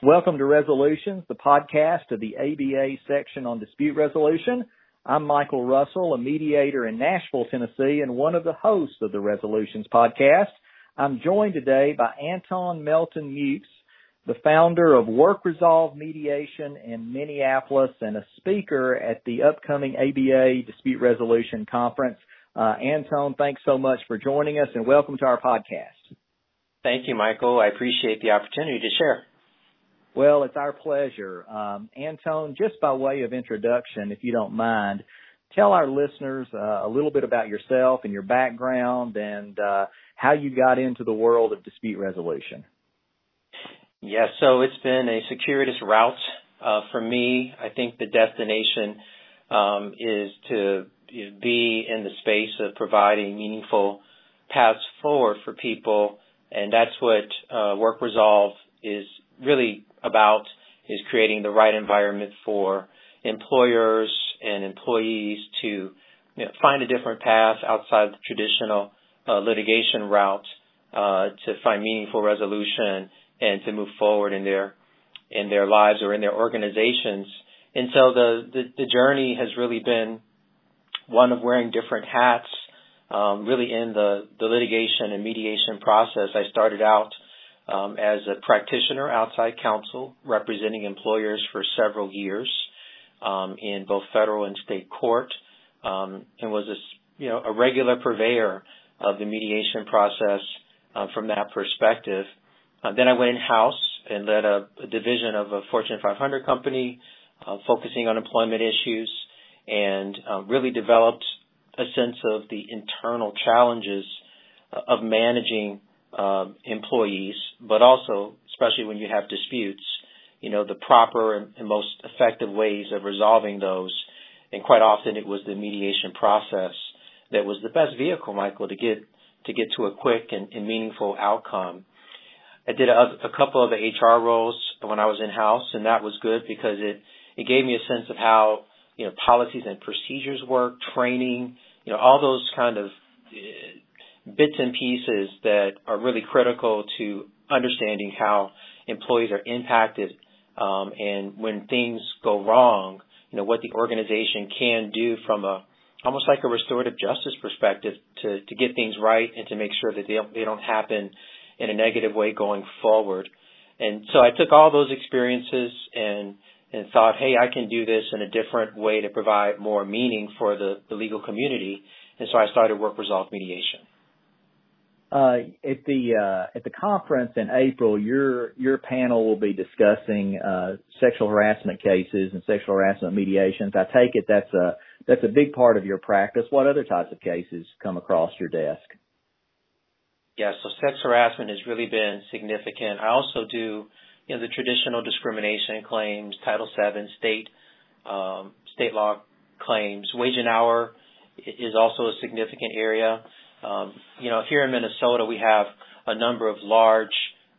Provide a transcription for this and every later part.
Welcome to Resolutions, the podcast of the ABA section on dispute resolution. I'm Michael Russell, a mediator in Nashville, Tennessee, and one of the hosts of the Resolutions podcast. I'm joined today by Anton Melton Mukes, the founder of Work Resolve Mediation in Minneapolis and a speaker at the upcoming ABA Dispute Resolution Conference. Uh, Anton, thanks so much for joining us and welcome to our podcast. Thank you, Michael. I appreciate the opportunity to share. Well, it's our pleasure. Um, Anton, just by way of introduction, if you don't mind, tell our listeners uh, a little bit about yourself and your background and uh, how you got into the world of dispute resolution. Yes, so it's been a circuitous route uh, for me. I think the destination um, is to be in the space of providing meaningful paths forward for people, and that's what uh, Work Resolve is really about is creating the right environment for employers and employees to you know, find a different path outside the traditional uh, litigation route uh, to find meaningful resolution and to move forward in their in their lives or in their organizations. And so the the, the journey has really been one of wearing different hats. Um, really, in the the litigation and mediation process, I started out as a practitioner outside counsel representing employers for several years um, in both federal and state court, um, and was a you know a regular purveyor of the mediation process uh, from that perspective. Uh, then I went in house and led a, division of a Fortune 500 company uh, focusing on employment issues, and really developed a sense of the internal challenges of managing um, employees, but also, especially when you have disputes, you know, the proper and, and most effective ways of resolving those. And quite often it was the mediation process that was the best vehicle, Michael, to get to get to a quick and, and meaningful outcome. I did a, a couple of the HR roles when I was in house, and that was good because it it gave me a sense of how you know policies and procedures work, training, you know, all those kind of bits and pieces that are really critical to understanding how employees are impacted um, and when things go wrong, you know, what the organization can do from a almost like a restorative justice perspective to, to get things right and to make sure that they don't, they don't happen in a negative way going forward. And so I took all those experiences and and thought, hey, I can do this in a different way to provide more meaning for the, the legal community. And so I started Work Resolve Mediation. Uh, at the uh, at the conference in April, your your panel will be discussing uh, sexual harassment cases and sexual harassment mediations. I take it that's a that's a big part of your practice. What other types of cases come across your desk? Yeah, so sex harassment has really been significant. I also do you know the traditional discrimination claims, Title VII, state um, state law claims, wage and hour is also a significant area. Um, you know, here in Minnesota, we have a number of large,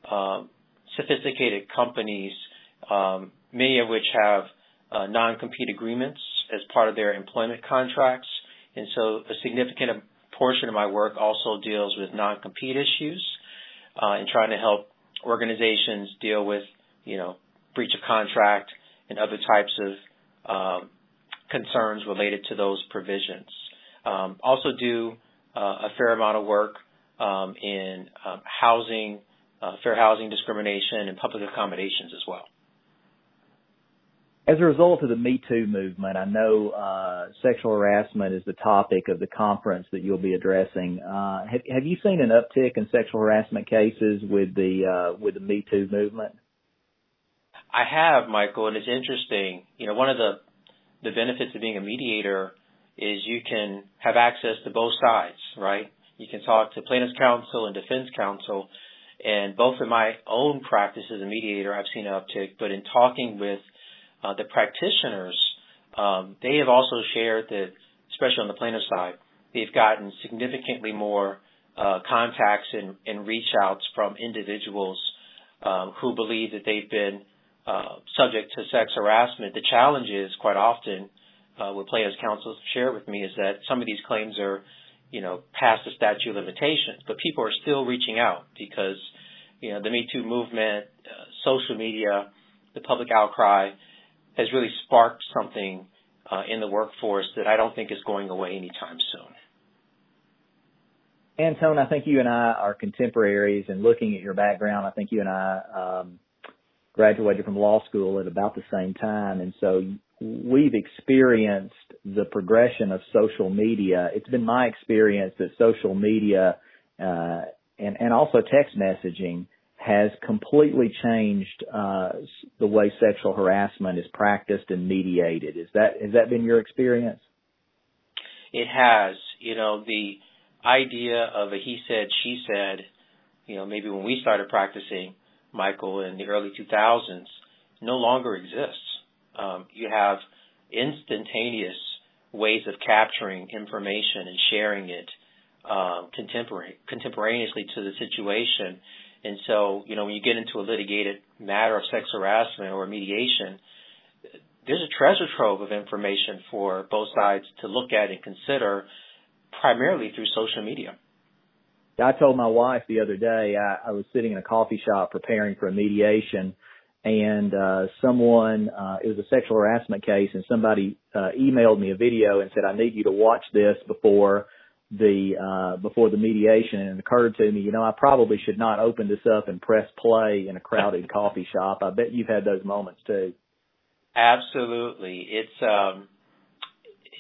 um, sophisticated companies, um, many of which have uh, non-compete agreements as part of their employment contracts. And so a significant portion of my work also deals with non-compete issues uh, and trying to help organizations deal with, you know, breach of contract and other types of um, concerns related to those provisions. Um, also do a fair amount of work um, in um, housing, uh, fair housing discrimination, and public accommodations as well. As a result of the Me Too movement, I know uh, sexual harassment is the topic of the conference that you'll be addressing. Uh, have, have, you seen an uptick in sexual harassment cases with the uh, with the Me Too movement? I have, Michael, and it's interesting. You know, one of the the benefits of being a mediator is you can have access to both sides, right? You can talk to plaintiff's counsel and defense counsel. And both in my own practice as a mediator, I've seen an uptick, but in talking with uh, the practitioners, um, they have also shared that, especially on the plaintiff side, they've gotten significantly more uh, contacts and, and reach outs from individuals um, who believe that they've been uh, subject to sex harassment. The challenge is quite often uh, what plaintiffs' counsel share with me is that some of these claims are, you know, past the statute of limitations, but people are still reaching out because, you know, the Me Too movement, uh, social media, the public outcry has really sparked something uh, in the workforce that I don't think is going away anytime soon. Anton, I think you and I are contemporaries, and looking at your background, I think you and I um, graduated from law school at about the same time, and so we've experienced the progression of social media. It's been my experience that social media uh, and and also text messaging has completely changed uh, the way sexual harassment is practiced and mediated. Is that has that been your experience? It has. You know, the idea of a he said, she said, you know, maybe when we started practicing, Michael, in the early 2000s, no longer exists. Um, you have instantaneous ways of capturing information and sharing it um, contemporaneously to the situation. And so, you know, when you get into a litigated matter of sex harassment or mediation, there's a treasure trove of information for both sides to look at and consider primarily through social media. I told my wife the other day I, I was sitting in a coffee shop preparing for a mediation and uh someone uh it was a sexual harassment case and somebody uh emailed me a video and said I need you to watch this before the uh before the mediation and it occurred to me, you know, I probably should not open this up and press play in a crowded coffee shop. I bet you've had those moments too. Absolutely. It's um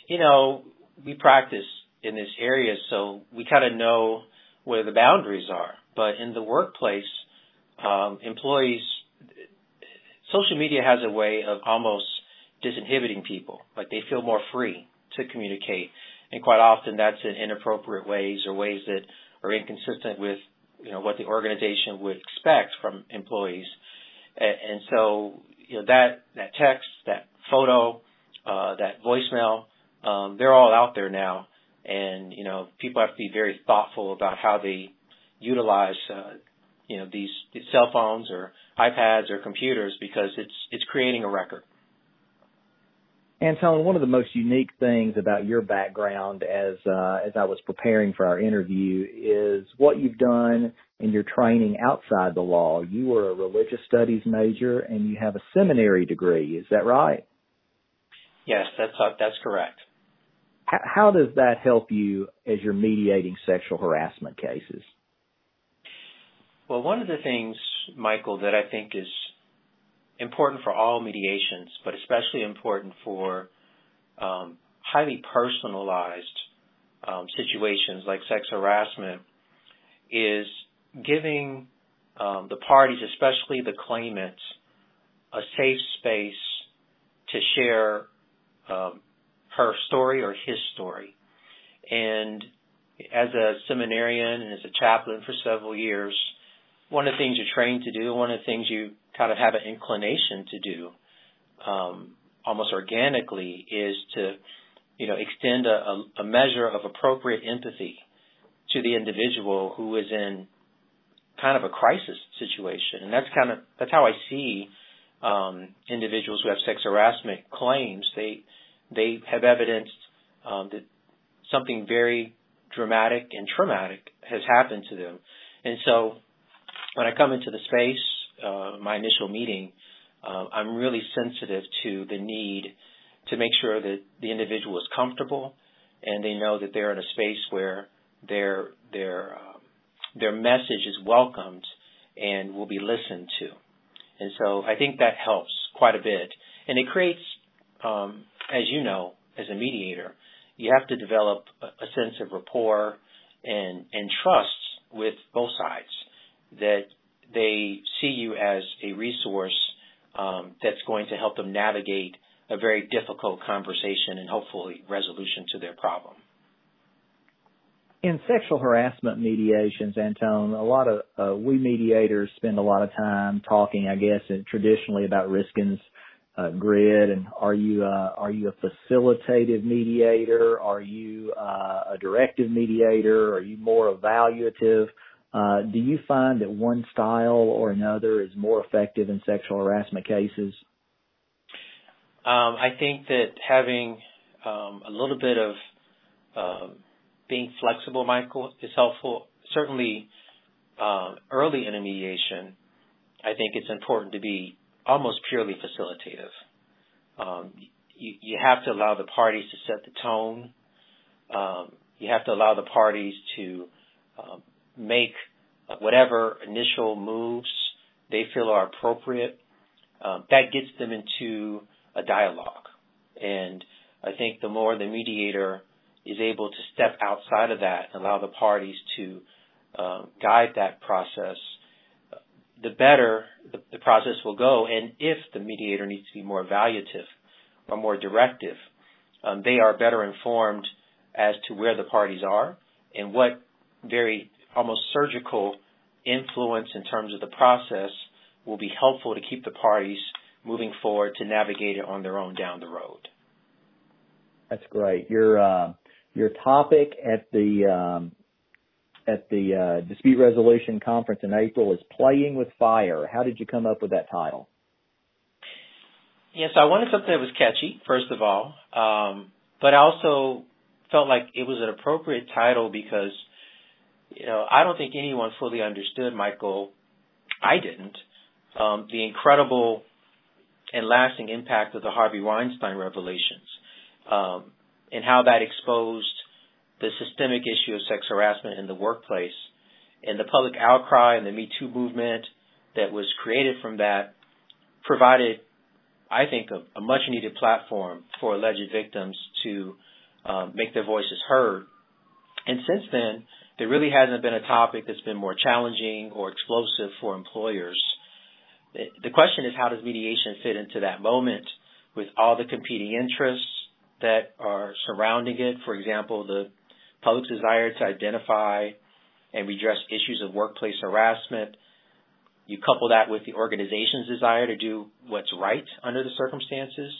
you know, we practice in this area so we kind of know where the boundaries are. But in the workplace, um employees social media has a way of almost disinhibiting people. Like they feel more free to communicate and quite often that's in inappropriate ways or ways that are inconsistent with you know what the organization would expect from employees. And, so you know that that text, that photo, uh, that voicemail, um, they're all out there now, and you know people have to be very thoughtful about how they utilize uh, you know these, these cell phones or iPads or computers because it's it's creating a record. Anton, one of the most unique things about your background as uh, as I was preparing for our interview is what you've done in your training outside the law. You were a religious studies major and you have a seminary degree. Is that right? Yes, that's uh, that's correct. How, how does that help you as you're mediating sexual harassment cases? Well, one of the things, Michael, that I think is important for all mediations, but especially important for um, highly personalized um, situations like sex harassment, is giving um, the parties, especially the claimants, a safe space to share um, her story or his story. And as a seminarian and as a chaplain for several years, one of the things you're trained to do, one of the things you kind of have an inclination to do, um, almost organically, is to, you know, extend a, a measure of appropriate empathy to the individual who is in kind of a crisis situation, and that's kind of that's how I see um, individuals who have sex harassment claims. They they have evidenced um, that something very dramatic and traumatic has happened to them, and so when I come into the space, uh, my initial meeting, uh, I'm really sensitive to the need to make sure that the individual is comfortable and they know that they're in a space where their their um, their message is welcomed and will be listened to. And so I think that helps quite a bit. And it creates, um, as you know, as a mediator, you have to develop a, a sense of rapport and and trust with both sides that they see you as a resource um, that's going to help them navigate a very difficult conversation and hopefully resolution to their problem. In sexual harassment mediations, Anton, a lot of uh, we mediators spend a lot of time talking, I guess, traditionally about Riskin's uh, grid. And are you uh, are you a facilitative mediator? Are you uh, a directive mediator? Are you more evaluative? Uh, do you find that one style or another is more effective in sexual harassment cases? Um, I think that having um, a little bit of um, being flexible, Michael, is helpful. Certainly, um, early in a mediation, I think it's important to be almost purely facilitative. Um, you, you have to allow the parties to set the tone. Um, you have to allow the parties to make whatever initial moves they feel are appropriate. Um, that gets them into a dialogue. And I think the more the mediator is able to step outside of that and allow the parties to um, guide that process, the better the, the, process will go. And if the mediator needs to be more evaluative or more directive, um, they are better informed as to where the parties are and what very almost surgical influence in terms of the process will be helpful to keep the parties moving forward to navigate it on their own down the road. That's great. Your uh, your topic at the um, at the uh, dispute resolution conference in April is playing with fire. How did you come up with that title? Yes, I wanted something that was catchy, first of all, um, but I also felt like it was an appropriate title because you know I don't think anyone fully understood Michael. I didn't. Um, the incredible and lasting impact of the Harvey Weinstein revelations um, and how that exposed the systemic issue of sex harassment in the workplace and the public outcry and the Me Too movement that was created from that provided, I think, a, a much needed platform for alleged victims to um, make their voices heard. And since then, there really hasn't been a topic that's been more challenging or explosive for employers. The question is, how does mediation fit into that moment with all the competing interests that are surrounding it? For example, the public's desire to identify and redress issues of workplace harassment. You couple that with the organization's desire to do what's right under the circumstances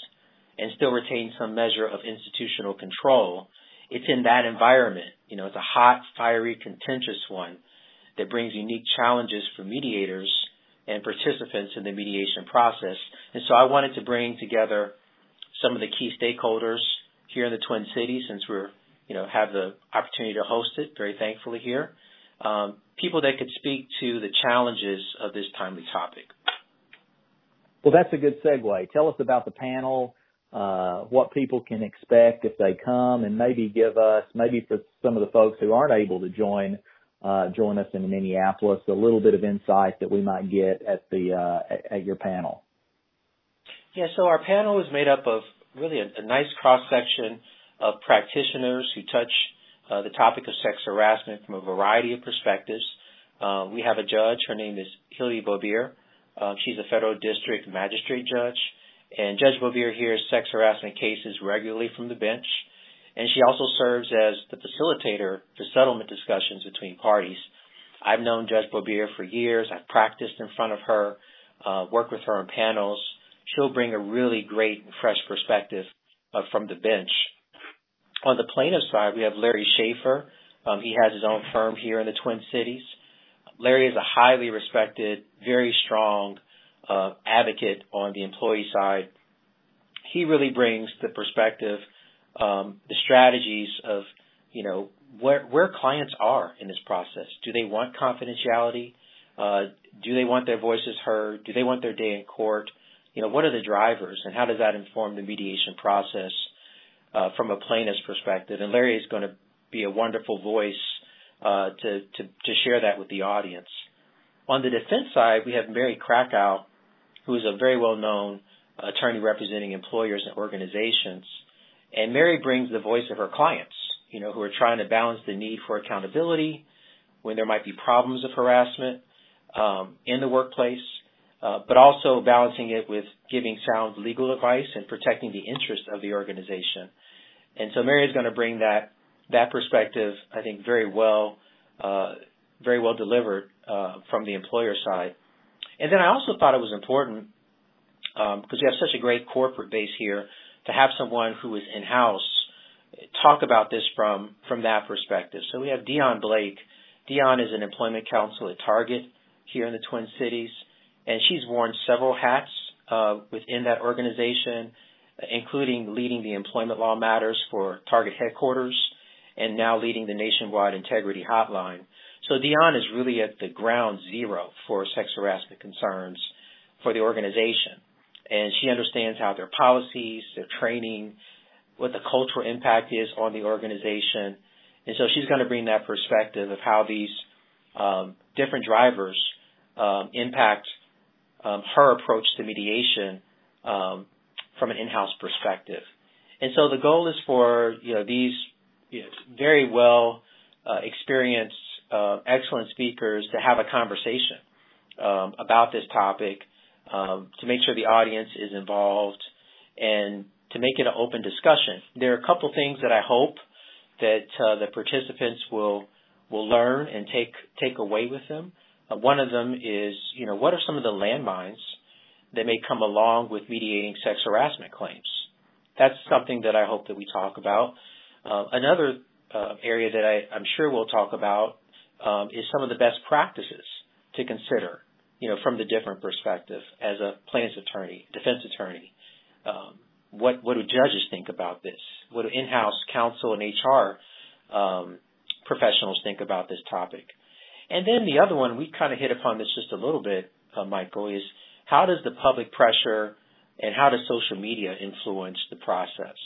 and still retain some measure of institutional control. It's in that environment, you know, it's a hot, fiery, contentious one that brings unique challenges for mediators and participants in the mediation process. And so I wanted to bring together some of the key stakeholders here in the Twin Cities since we're you know, have the opportunity to host it, very thankfully here. Um, people that could speak to the challenges of this timely topic. Well, that's a good segue. Tell us about the panel, uh, what people can expect if they come, and maybe give us, maybe for some of the folks who aren't able to join, uh, join us in Minneapolis, a little bit of insight that we might get at the uh, at, at your panel. Yeah, so our panel is made up of really a, a nice cross section of practitioners who touch uh, the topic of sex harassment from a variety of perspectives. Uh, we have a judge. Her name is Hildy Bowbeer. Uh, she's a federal district magistrate judge. And Judge Bowbeer hears sex harassment cases regularly from the bench. And she also serves as the facilitator for settlement discussions between parties. I've known Judge Bowbeer for years. I've practiced in front of her, uh, worked with her on panels. She'll bring a really great and fresh perspective uh, from the bench. On the plaintiff side, we have Larry Schaefer. Um, he has his own firm here in the Twin Cities. Larry is a highly respected, very strong uh, advocate on the employee side. He really brings the perspective, um, the strategies of, you know, where where clients are in this process. Do they want confidentiality? Uh, do they want their voices heard? Do they want their day in court? You know, what are the drivers, and how does that inform the mediation process? uh, from a plaintiff's perspective. And Larry is going to be a wonderful voice uh, to, to, to share that with the audience. On the defense side, we have Mary Krakow, who is a very well-known attorney representing employers and organizations. And Mary brings the voice of her clients, you know, who are trying to balance the need for accountability when there might be problems of harassment um, in the workplace, uh, but also balancing it with giving sound legal advice and protecting the interests of the organization. And so Mary is going to bring that that perspective, I think, very well, uh, very well delivered uh, from the employer side. And then I also thought it was important because um, we have such a great corporate base here to have someone who is in house talk about this from from that perspective. So we have Dion Blake. Dion is an employment counsel at Target here in the Twin Cities and she's worn several hats uh, within that organization, including leading the employment law matters for Target headquarters and now leading the nationwide integrity hotline. So Dion is really at the ground zero for sex harassment concerns for the organization. And she understands how their policies, their training, what the cultural impact is on the organization. And so she's going to bring that perspective of how these um, different drivers um, impact um, her approach to mediation um, from an in-house perspective. And so the goal is for you know these you know, very well uh, experienced, excellent speakers to have a conversation um, about this topic, um, to make sure the audience is involved, and to make it an open discussion. There are a couple things that I hope that uh, the participants will will learn and take take away with them. Uh, one of them is, you know, what are some of the landmines that may come along with mediating sex harassment claims? That's something that I hope that we talk about. Uh, another uh, area that I, am sure we'll talk about um, is some of the best practices to consider, you know, from the different perspective as a plaintiff's attorney, defense attorney. Um, what what do judges think about this? What do in-house counsel and HR um, professionals think about this topic? And then the other one, we kind of hit upon this just a little bit, uh, Michael, is how does the public pressure and how does social media influence the process?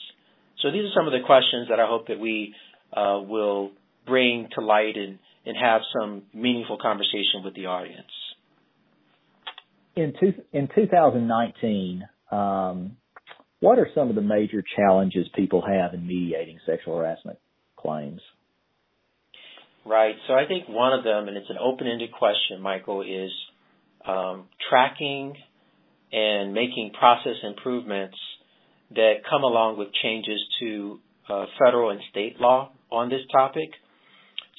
So these are some of the questions that I hope that we uh, will bring to light and, and have some meaningful conversation with the audience. In, two, in 2019, um, what are some of the major challenges people have in mediating sexual harassment claims? Right. So I think one of them, and it's an open-ended question, Michael, is um, tracking and making process improvements that come along with changes to uh, federal and state law on this topic.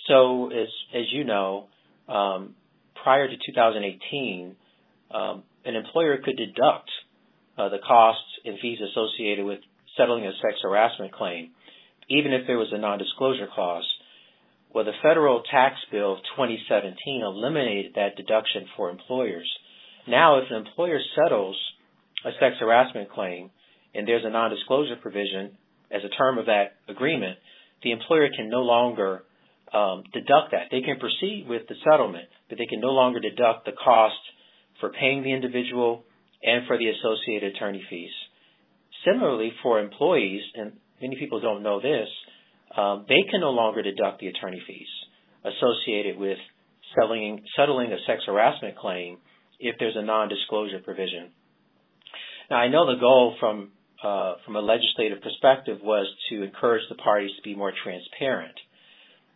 So, as as you know, um, prior to 2018, um, an employer could deduct uh, the costs and fees associated with settling a sex harassment claim, even if there was a non-disclosure clause. Well, the federal tax bill of 2017 eliminated that deduction for employers. Now, if an employer settles a sex harassment claim and there's a non-disclosure provision as a term of that agreement, the employer can no longer um, deduct that. They can proceed with the settlement, but they can no longer deduct the cost for paying the individual and for the associated attorney fees. Similarly, for employees, and many people don't know this, um, they can no longer deduct the attorney fees associated with settling, settling a sex harassment claim if there's a non-disclosure provision. Now, I know the goal from uh, from a legislative perspective was to encourage the parties to be more transparent.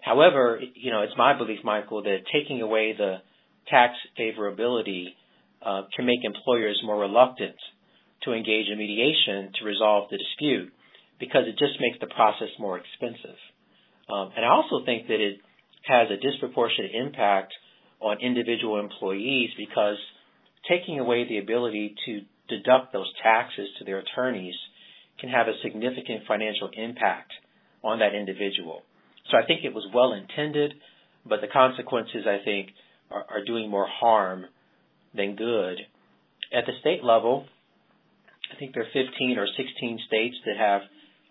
However, you know, it's my belief, Michael, that taking away the tax favorability uh, can make employers more reluctant to engage in mediation to resolve the dispute because it just makes the process more expensive. Um, and I also think that it has a disproportionate impact on individual employees because taking away the ability to deduct those taxes to their attorneys can have a significant financial impact on that individual. So I think it was well intended, but the consequences, I think, are, are doing more harm than good. At the state level, I think there are 15 or 16 states that have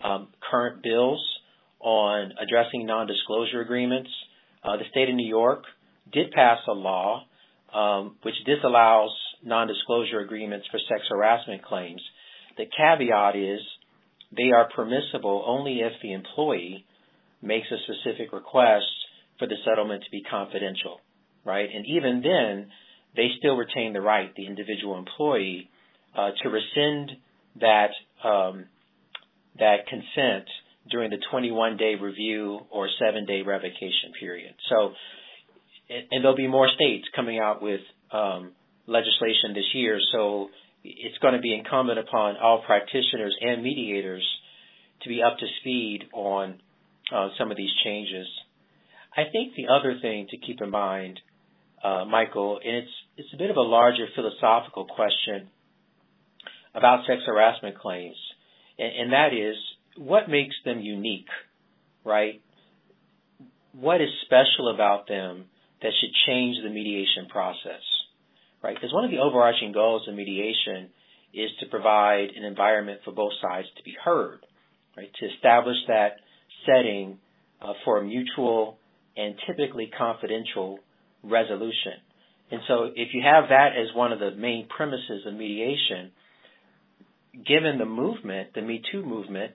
um, current bills on addressing non-disclosure agreements. Uh, the state of New York did pass a law um, which disallows non-disclosure agreements for sex harassment claims. The caveat is they are permissible only if the employee makes a specific request for the settlement to be confidential, right? And even then, they still retain the right, the individual employee, uh, to rescind that um, that consent during the 21 day review or seven day revocation period. So, and there'll be more states coming out with um, legislation this year. So it's going to be incumbent upon all practitioners and mediators to be up to speed on uh, some of these changes. I think the other thing to keep in mind, uh, Michael, and it's it's a bit of a larger philosophical question about sex harassment claims, and, and that is what makes them unique, right? What is special about them that should change the mediation process? right? Because one of the overarching goals of mediation is to provide an environment for both sides to be heard, right? To establish that setting uh, for a mutual and typically confidential resolution. And so if you have that as one of the main premises of mediation, given the movement, the Me Too movement,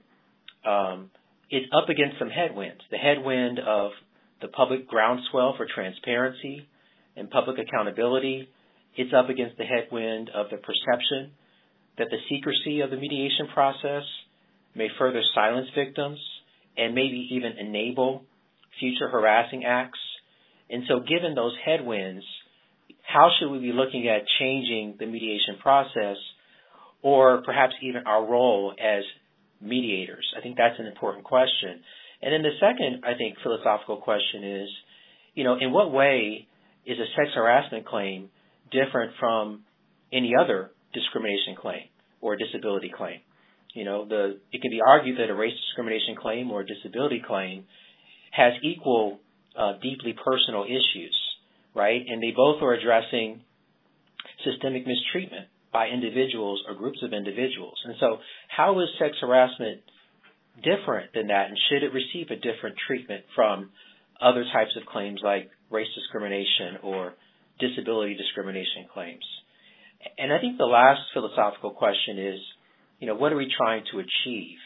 um, it's up against some headwinds. The headwind of the public groundswell for transparency and public accountability. It's up against the headwind of the perception that the secrecy of the mediation process may further silence victims and maybe even enable future harassing acts. And so, given those headwinds, how should we be looking at changing the mediation process or perhaps even our role as mediators? I think that's an important question. And then the second, I think, philosophical question is, you know, in what way is a sex harassment claim different from any other discrimination claim or disability claim? You know, the it can be argued that a race discrimination claim or a disability claim has equal uh, deeply personal issues, right? And they both are addressing systemic mistreatment by individuals or groups of individuals. And so, how is sex harassment different than that, and should it receive a different treatment from other types of claims like race discrimination or disability discrimination claims? And I think the last philosophical question is, you know, what are we trying to achieve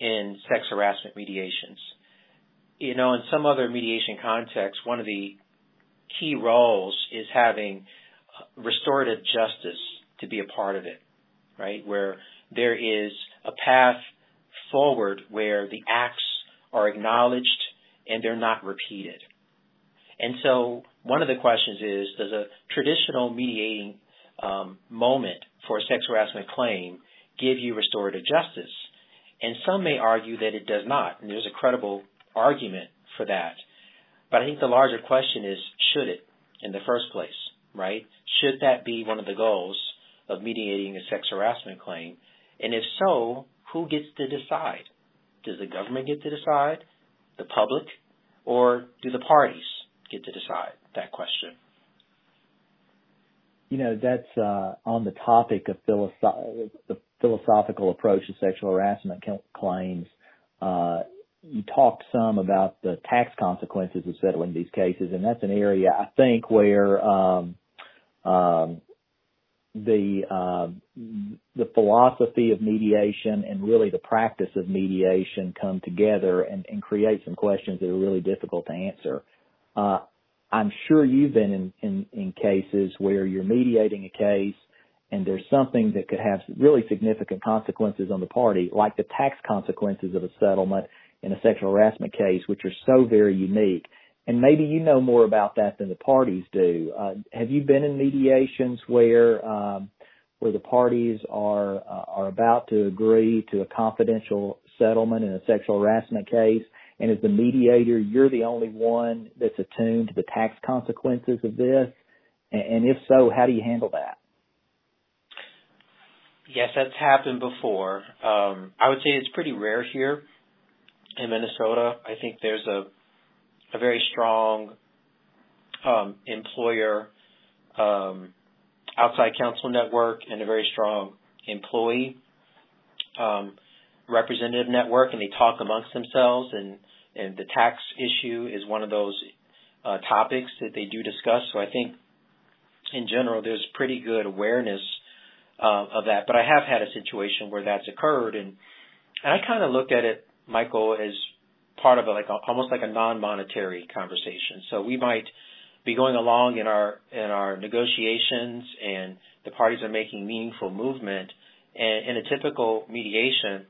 in sex harassment mediations? You know, in some other mediation contexts, one of the key roles is having restorative justice to be a part of it, right? Where there is a path forward where the acts are acknowledged and they're not repeated. And so one of the questions is, does a traditional mediating um, moment for a sex harassment claim give you restorative justice? And some may argue that it does not, and there's a credible argument for that. But I think the larger question is, should it in the first place, right? Should that be one of the goals of mediating a sex harassment claim? And if so, who gets to decide? Does the government get to decide? The public? Or do the parties get to decide that question? You know, that's uh, on the topic of philosoph- the philosophical approach to sexual harassment claims. Uh, you talked some about the tax consequences of settling these cases, and that's an area I think where um, um, the uh, the philosophy of mediation and really the practice of mediation come together and, and create some questions that are really difficult to answer. Uh, I'm sure you've been in, in, in cases where you're mediating a case and there's something that could have really significant consequences on the party, like the tax consequences of a settlement in a sexual harassment case, which are so very unique and maybe you know more about that than the parties do. Uh, have you been in mediations where um, where the parties are uh, are about to agree to a confidential settlement in a sexual harassment case, and as the mediator, you're the only one that's attuned to the tax consequences of this? And, and if so, how do you handle that? Yes, that's happened before. Um, I would say it's pretty rare here in Minnesota. I think there's a a very strong um, employer um, outside counsel network and a very strong employee um, representative network, and they talk amongst themselves. And, and the tax issue is one of those uh, topics that they do discuss. So I think, in general, there's pretty good awareness uh, of that. But I have had a situation where that's occurred, and and I kind of looked at it, Michael, as part of a, like a, almost like a non-monetary conversation. So we might be going along in our in our negotiations, and the parties are making meaningful movement. And in a typical mediation,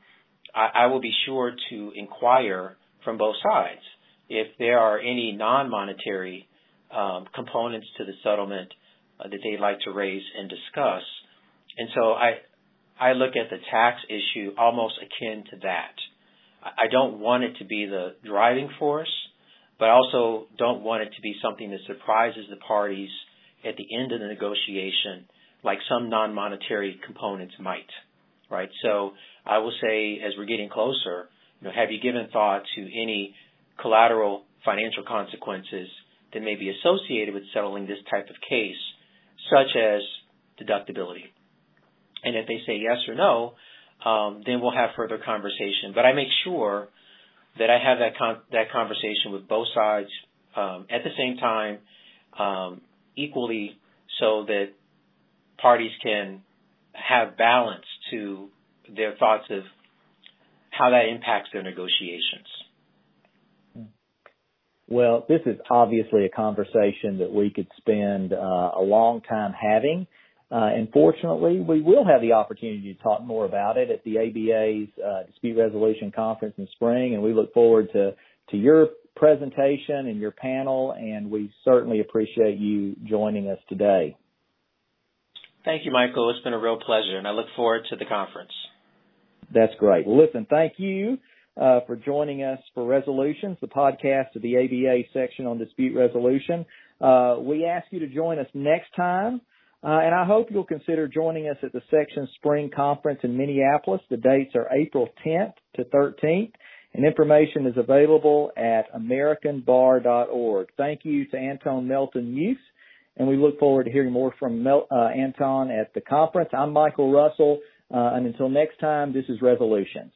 I, I will be sure to inquire from both sides if there are any non-monetary um, components to the settlement uh, that they'd like to raise and discuss. And so I I look at the tax issue almost akin to that. I don't want it to be the driving force, but also don't want it to be something that surprises the parties at the end of the negotiation, like some non-monetary components might, right? So I will say, as we're getting closer, you know, have you given thought to any collateral financial consequences that may be associated with settling this type of case, such as deductibility? And if they say yes or no, um, then we'll have further conversation. But I make sure that I have that con- that conversation with both sides um, at the same time, um, equally so that parties can have balance to their thoughts of how that impacts their negotiations. Well, this is obviously a conversation that we could spend uh, a long time having. Uh, and fortunately, we will have the opportunity to talk more about it at the ABA's uh, Dispute Resolution Conference in spring, and we look forward to, to your presentation and your panel, and we certainly appreciate you joining us today. Thank you, Michael. It's been a real pleasure, and I look forward to the conference. That's great. Well, listen, thank you uh, for joining us for Resolutions, the podcast of the ABA section on dispute resolution. Uh, we ask you to join us next time. Uh, and I hope you'll consider joining us at the section spring conference in Minneapolis. The dates are April 10th to 13th and information is available at americanbar.org. Thank you to Anton Melton Mukes and we look forward to hearing more from Mel, uh, Anton at the conference. I'm Michael Russell, uh, and until next time, this is Resolutions.